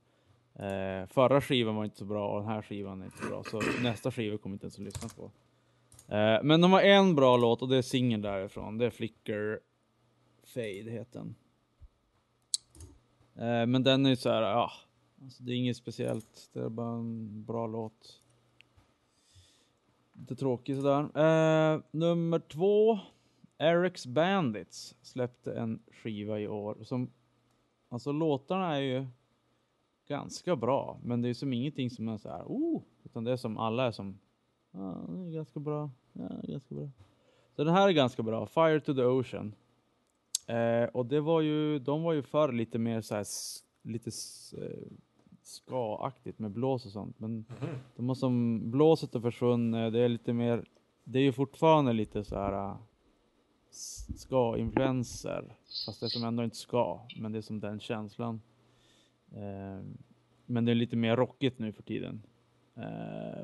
Eh, förra skivan var inte så bra och den här skivan är inte så bra, så nästa skiva kommer inte ens att lyssna på. Eh, men de har en bra låt och det är singeln därifrån. Det är Flicker Fade heter den. Eh, men den är ju så här, ja. Alltså det är inget speciellt. Det är bara en bra låt. Lite tråkig sådär. Eh, nummer två. Eric's Bandits släppte en skiva i år som Alltså låtarna är ju ganska bra, men det är som ingenting som är så här, oh, utan det är som alla är som, ja, det är ganska bra, ja, det är ganska bra. Så den här är ganska bra, Fire to the Ocean. Eh, och det var ju, de var ju förr lite mer så här, lite eh, ska-aktigt med blås och sånt, men de har som, blåset har försvunnit, det är lite mer, det är ju fortfarande lite så här s- ska-influenser, fast det är som ändå inte ska, men det är som den känslan. Eh, men det är lite mer rockigt nu för tiden. Eh,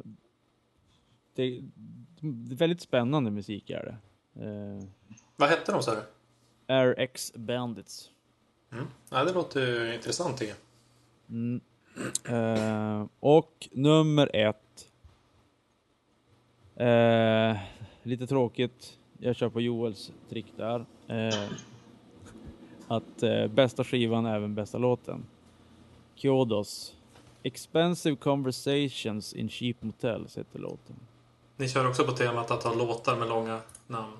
det, det är väldigt spännande musik är det. Eh, Vad hette de, sa du? RX Bandits. Mm. Ja, det låter ju intressant tycker jag. Mm. Eh, och nummer ett. Eh, lite tråkigt. Jag kör på Joels trick där. Eh, att eh, bästa skivan är även bästa låten. Kyodos. Expensive Conversations in Cheap Motels heter låten. Ni kör också på temat att ha låtar med långa namn.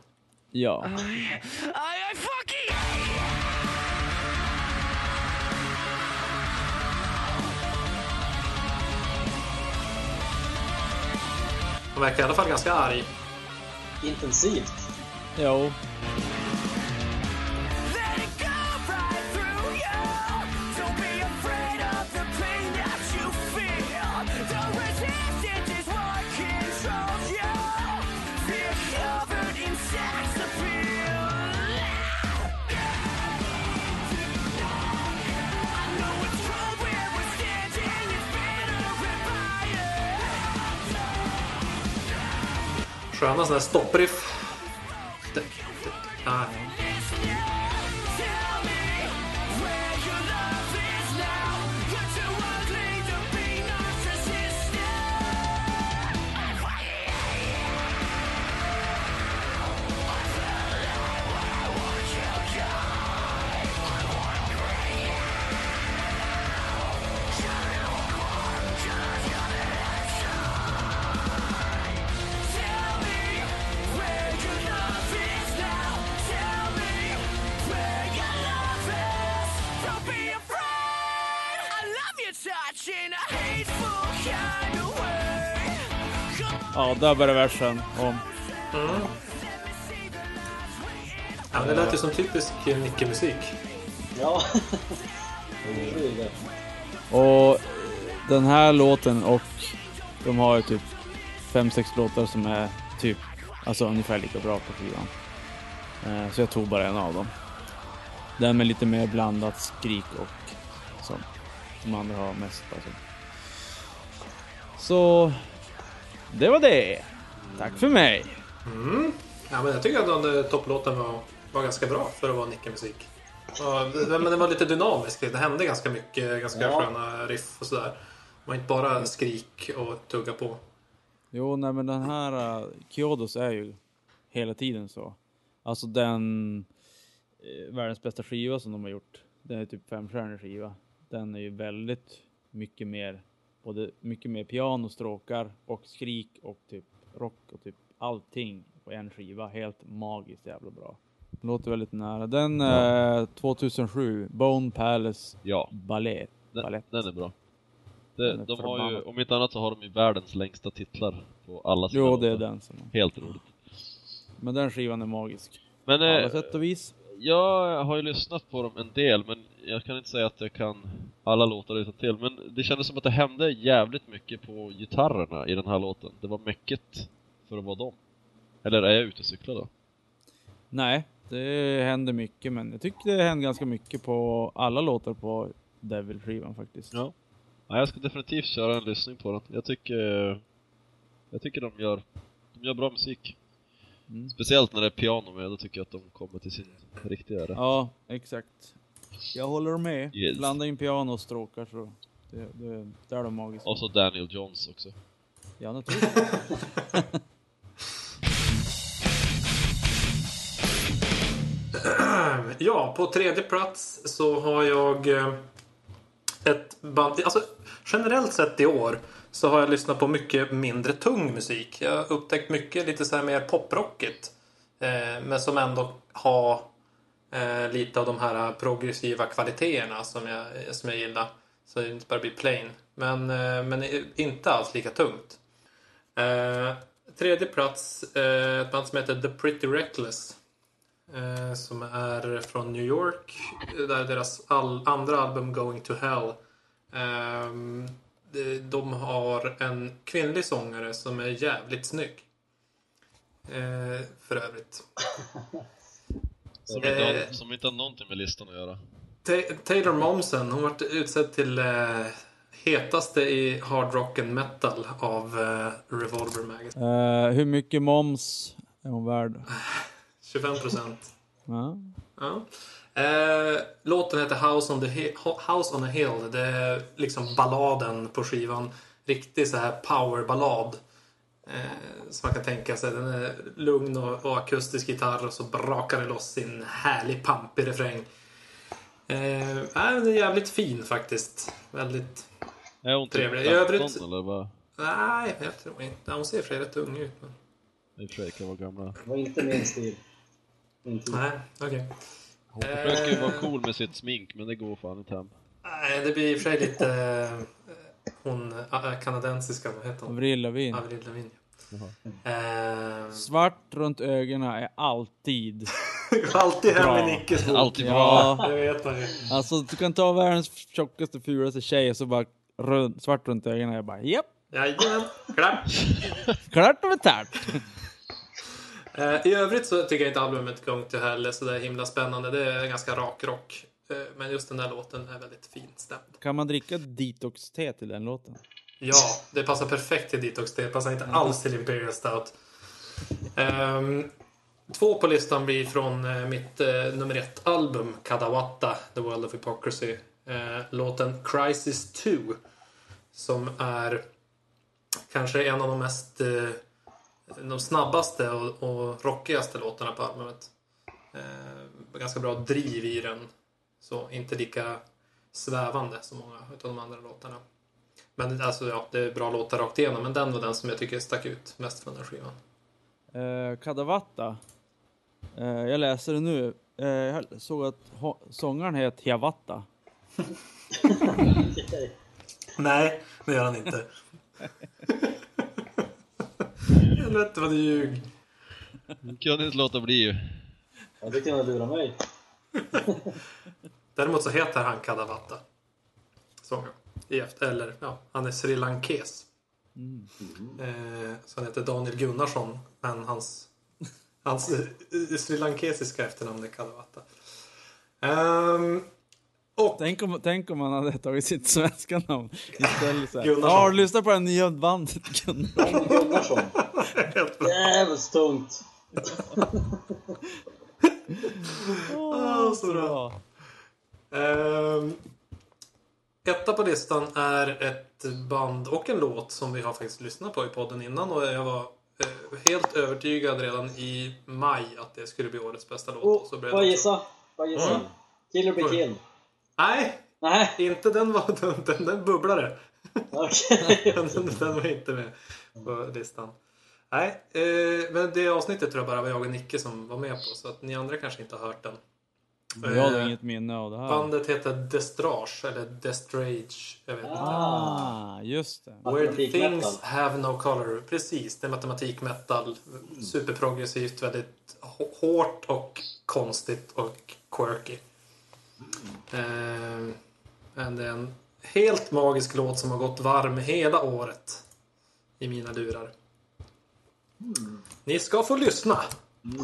Ja. Han verkar i alla fall ganska arg. Intensivt. Jo. I Sköna sådana här stoppriff. Det- det- Ja, där börjar versen om. Mm. Ja, men det lät ju som typisk Nicke-musik. Ja. det är det. Och den här låten och de har ju typ fem sex låtar som är typ, alltså ungefär lika bra på skivan. Eh, Så jag tog bara en av dem. Den med lite mer blandat skrik och sånt. Som andra har mest alltså. Så det var det. Tack för mig. Ja, men jag tycker att den där topplåten var, var ganska bra för att vara nickelmusik. Men den var lite dynamisk. Det hände ganska mycket, ganska Ja. sköna riff och sådär. Det var inte bara skrik och tugga på. Jo, nej men den här uh, Kyodos är ju hela tiden så. Alltså den eh, världens bästa skiva som de har gjort. Den är typ femstjärnig skiva. Den är ju väldigt mycket mer, både mycket mer piano, stråkar och skrik och typ rock och typ allting på en skiva. Helt magiskt jävla bra. Låter väldigt nära. Den eh, 2007, Bone Palace Ja, Ballet. den, den är bra. Den Det, är de har ju, om inte annat så har de ju världens längsta titlar på alla sina Jo, det är den som Helt roligt. Men den skivan är magisk. Men På alla eh, sätt och vis. jag har ju lyssnat på dem en del, men jag kan inte säga att jag kan alla låtar utan till. Men det kändes som att det hände jävligt mycket på gitarrerna i den här låten. Det var mycket för att vara dem. Eller är jag ute och cyklar då? Nej, det händer mycket, men jag tycker det händer ganska mycket på alla låtar på Devil-skivan faktiskt. Ja. ja. Jag ska definitivt köra en lyssning på den. Jag tycker... Jag tycker de gör, de gör bra musik. Mm. Speciellt när det är piano med, då tycker jag att de kommer till sin riktiga rätt. Ja, exakt. Jag håller med. Yes. Blanda in piano och stråkar så det, det, det är de magiska. Och så Daniel Johns också. Ja, naturligtvis. Ja, på tredje plats så har jag eh, ett band. Alltså, generellt sett i år så har jag lyssnat på mycket mindre tung musik. Jag har upptäckt mycket lite så här mer poprockigt. Eh, men som ändå har eh, lite av de här progressiva kvaliteterna som jag, som jag gillar. Så det inte bara blir plain. Men, eh, men inte alls lika tungt. Eh, tredje plats, eh, ett band som heter The Pretty Reckless. Eh, som är från New York. Där deras all, andra album Going to Hell. Ehm, de, de har en kvinnlig sångare som är jävligt snygg. Eh, för övrigt. Som, inte har, Eh. som inte har någonting med listan att göra. Ta- Taylor Momsen, hon varit utsedd till eh, hetaste i hard rock and metal av eh, Revolver Magazine. Eh, hur mycket moms är hon värd? 25 procent. Ja. Ja. Eh, låten heter House on, the House on a Hill. Det är liksom balladen på skivan. Riktig så här powerballad. Eh, som man kan tänka sig. Den är lugn och, och akustisk gitarr och så brakar det loss sin härlig pampig refräng. Eh, äh, den är jävligt fin faktiskt. Väldigt... Är hon typ Trevlig. I 15 övrigt- eller vad? Nej, jag tror inte. Hon ser för rätt ung ut. Men... I och för sig kan vara gamla. Det var inte min stil. Tid. Nej, okej. Hon försöker ju vara Eh. cool med sitt smink, men det går fan inte hem. Nej, det blir i och för sig lite... Hon äh, kanadensiska, vad heter hon? Avril Lavigne. Avril Lavigne. Eh, Svart runt ögonen är alltid alltid hem Bra. med Nickes bok. Alltid bra. Ja, Det vet man ju. alltså du kan ta världens tjockaste, fulaste tjej och så bara rund, svart runt ögonen. Jag bara japp, Jajamän, klart. klart och betalt. Eh, I övrigt så tycker jag inte albumet Going to Hell är sådär himla spännande. Det är ganska rak rock. Eh, men just den där låten är väldigt fint stämd. Kan man dricka detox-te till den låten? Ja, det passar perfekt till Detox. Det passar inte alls till Imperial Stout. Ehm, två på listan blir från eh, mitt eh, nummer ett album Kadawatta, The World of Hypocrisy. Eh, låten Crisis 2. Som är kanske en av de mest eh, de snabbaste och, och rockigaste låtarna på albumet. Ganska bra driv i den. Så inte lika svävande som många av de andra låtarna. Men alltså ja, det är bra låtar rakt igenom. Men den var den som jag tycker stack ut mest från den skivan. Uh, Kadavatta. Eh, jag läser det nu. Eh, jag såg att sångaren heter Hiawatha. Okej. Nej, det gör han inte. Helvete vad du ljug. Kunde inte låta bli ju. Ja, du kunde lura mig. Däremot så heter han Kadavatta. Sångaren. Eller ja, han är Sri Lankes. Eh, så han heter Daniel Gunnarsson. Men hans, hans sri lankesiska efternamn är Kadavatta. Ehm, och Tänk om, tänk om man hade tagit sitt svenska namn istället. Ja, har du lyssnat på det nya bandet Gunnarsson. Jävligt tungt. Åh, så bra. Ehm, etta på listan är ett band och en låt som vi har faktiskt lyssnat på i podden innan och jag var eh, helt övertygad redan i maj att det skulle bli årets bästa låt. och så Oh, blev får jag gissa? Får jag gissa? Mm. Killer be Oj. kill. Nej, Nej, inte den var den, den, den bubblade. okej. den, den var inte med på listan. Nej, eh, men det avsnittet tror jag bara var jag och Nicke som var med på så att ni andra kanske inte har hört den. Jag har Eh, inget minne av det här. Bandet heter Destrage eller Destrage. Jag vet inte. Ah, just det. Where things have no color. Precis, det är matematik metal. Superprogressivt, väldigt hå- hårt och konstigt och quirky. Eh, men det är en helt magisk låt som har gått varm hela året i mina lurar. Ni ska få lyssna. Nu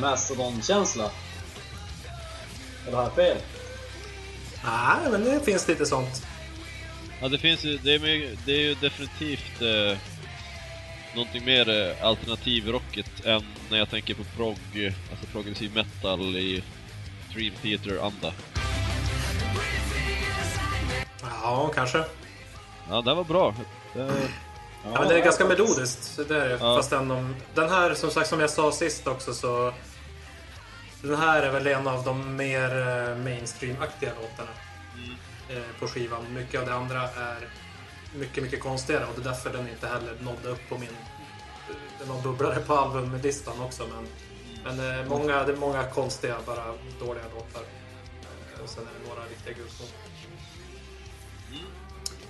Mastodon-känsla. Eller har jag fel? Nej, men det finns lite sånt. Ja, det finns ju, det är, det är ju definitivt eh, någonting mer eh, alternativrocket än när jag tänker på prog, alltså progressiv metal i Dream Theater-anda. Ja, kanske. Ja, det var bra. Det, Ja, men det är ganska melodiskt. Det är det. Ja. Fast den, om, den här, som sagt, som jag sa sist också så... Den här är väl en av de mer eh, mainstream-aktiga låtarna eh, på skivan. Mycket av det andra är mycket, mycket konstigare och det är därför den inte heller nådde upp på min... eh, Den var bubblare på albumlistan också men... Men många, det är många konstiga, bara dåliga låtar. Och sen är det några riktiga guldkorn.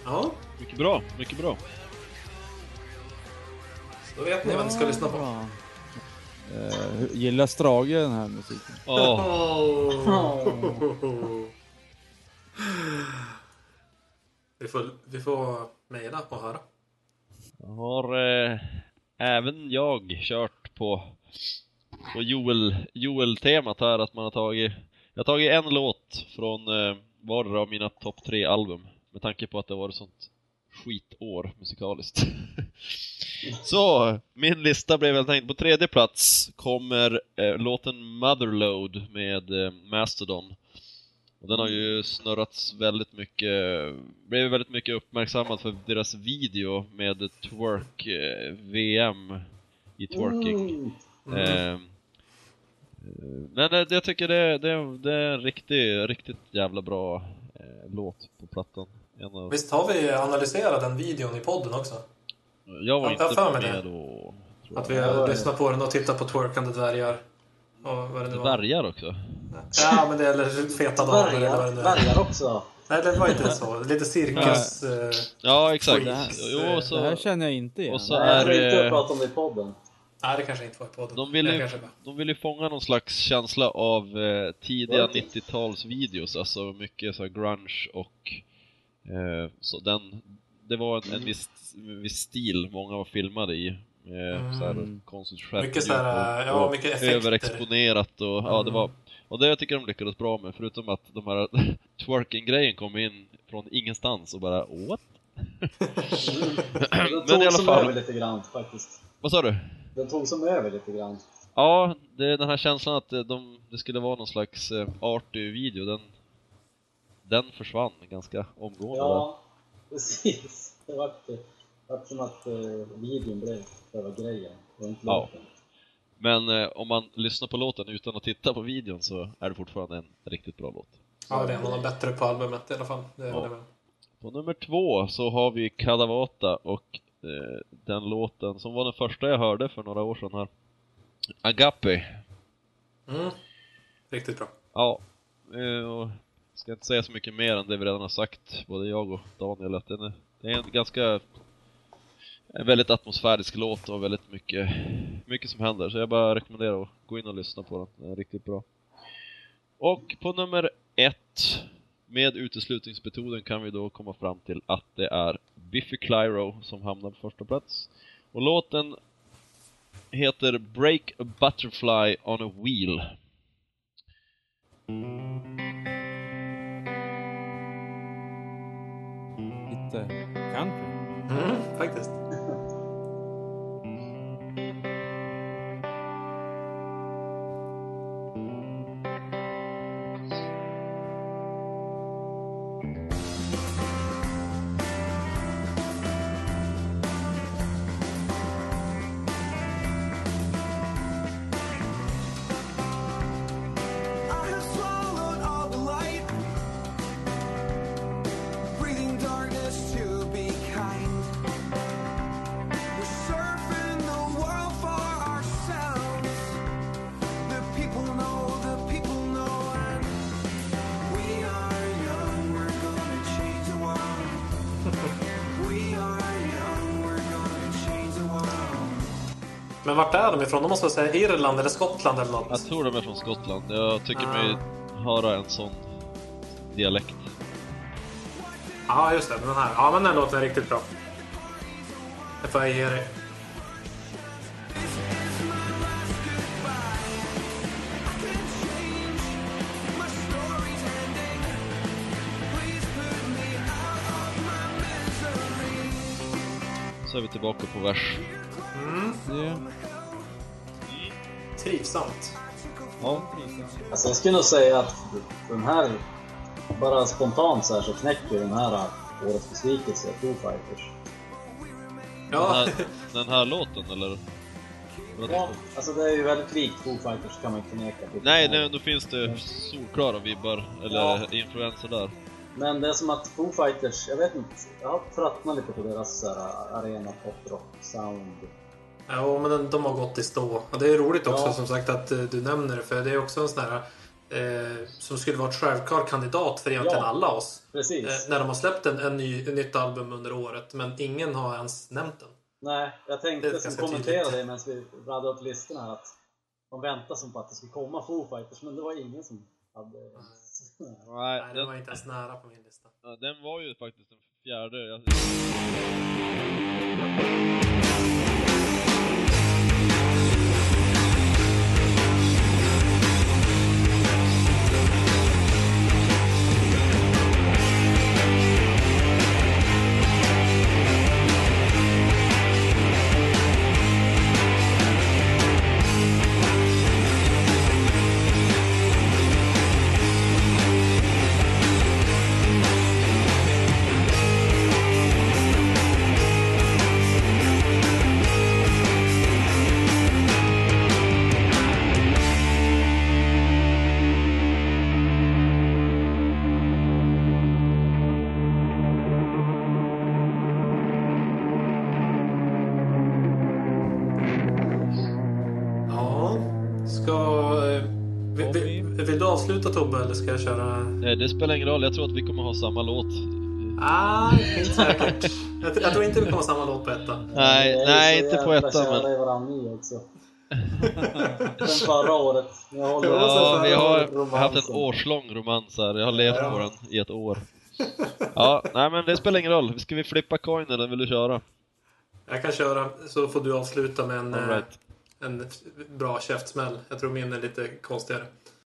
Ja, mycket bra, mycket bra. då vet ni vad ni ska lyssna på. Eh, hur- gillar Strage den här musiken? Oh. Vi får, vi får mejla och höra. jag har eh, även jag kört på, på Joel, Joel-temat här, att man har tagit Jag har tagit en låt från eh, vardera av mina topp tre album med tanke på att det var ett sånt skitår musikaliskt. Så, min lista blev helt enkelt på tredje plats kommer eh, låten Motherload med eh, Mastodon. Och den har ju snurrats väldigt mycket, blev väldigt mycket uppmärksammad för deras video med twerk eh, VM i twerking. Mm. Eh, eh, men eh, jag tycker det, det, det är en riktigt, riktigt jävla bra låt på plattan. Visst har vi analyserat den videon i podden också? Jag var jag inte med det. då. Att vi Ja, har lyssnat på den och tittat på twerkande dvärgar. Och vad det nu var. Dvärgar också. Ja, men det är eller feta damer eller vad det Dvärgar, nu är. dvärgar också. Nej, det var inte så. Lite cirkus... eh, Ja, exakt. Det här, Jo, så, det här känner jag inte igen. och så Nej, jag tror är inte jag det... pratar om det i podden. Nej, det kanske inte var i podden. De vill, ju, de vill ju fånga någon slags känsla av eh, tidiga Okej. 90-tals videos, alltså mycket så här grunge och eh, så den, det var en, en viss, en viss stil många var filmade i. Eh, så här Mm. konstigt skärpt Mycket så här, ja, mycket effekter. överexponerat och ja, det Mm. var och det tycker jag de lyckades bra med, förutom att de här twerking-grejen kom in från ingenstans och bara what? Den Men tog i alla som fall. över lite grann faktiskt. Vad sa du? Den tog som över lite grann. Ja, det är den här känslan att eh, de, det skulle vara någon slags eh, artig video, den, den försvann ganska omgående. Ja, precis. Det vart, det vart som att uh, videon blev själva grejen. Var inte Ja. låten. Men eh, om man lyssnar på låten utan att titta på videon så är det fortfarande en riktigt bra låt. Ja, det är en av de bättre på albumet i alla fall. Ja. På nummer två så har vi Kadavata och eh, den låten som var den första jag hörde för några år sedan här. Agape. Mm. Riktigt bra. Ja, eh, och ska inte säga så mycket mer än det vi redan har sagt, både jag och Daniel, att den är, det är en ganska en väldigt atmosfärisk låt och väldigt mycket, mycket som händer, så jag bara rekommenderar att gå in och lyssna på den, den är riktigt bra. Och på nummer ett, med uteslutningsmetoden kan vi då komma fram till att det är Biffy Clyro som hamnar på första plats. Och låten heter Break a Butterfly on a Wheel. Lite country. Mm, faktiskt. Men vart är de ifrån? De måste väl säga Irland eller Skottland eller något? Jag tror de är från Skottland. Jag tycker Ah. mig höra en sån dialekt. Ja, just det. Den här. Ja, men den låten är riktigt bra. Det får jag ge dig. Så är vi tillbaka på vers. Det Trivsamt. Ja. Alltså jag skulle nog säga att den här, bara spontant så här så knäcker den här årets besvikelse, Foo Fighters. Den, Ja, här, den här låten eller? Ja, alltså det är ju väldigt likt Foo Fighters kan man inte förneka. Nej, nej, då finns det solklara vibbar, eller Ja. influenser där. Men det är som att Foo Fighters, jag vet inte, jag har tröttnat lite på deras så här, arena poprock sound. Ja men de har gått i stå. Och det är roligt också Ja. som sagt att eh, du nämner det, för det är också en sån här eh, som skulle vara ett självklar kandidat för egentligen Ja. alla oss. Precis. Eh, när de har släppt en, en ny, ett nytt album under året, men ingen har ens nämnt den. Nej, jag Det tänkte är som kommentera tydligt. det medan vi radade upp listorna att de väntar som på att det skulle komma Foo Fighters, men det var ingen som hade... Nej, Nej, den den, var inte ens nära på min lista. ja, den var ju faktiskt den fjärde. Jag, avsluta Tobbe eller ska jag köra? nej, det spelar ingen roll, jag tror att vi kommer ha samma låt. Ah, inte säkert. jag, jag tror inte vi kommer ha samma låt på ettan. Nej, nej, inte på ettan, men- i varandra ni också. Sen förra året. Ja, Ja, vi har romansen. haft en årslång romans här, jag har levt på den i ett år. Ja, nej men det spelar ingen roll. Ska vi flippa coin eller vill du köra? Jag kan köra så får du avsluta med en, All eh, right. en bra käftsmäll. Jag tror min är lite konstigare.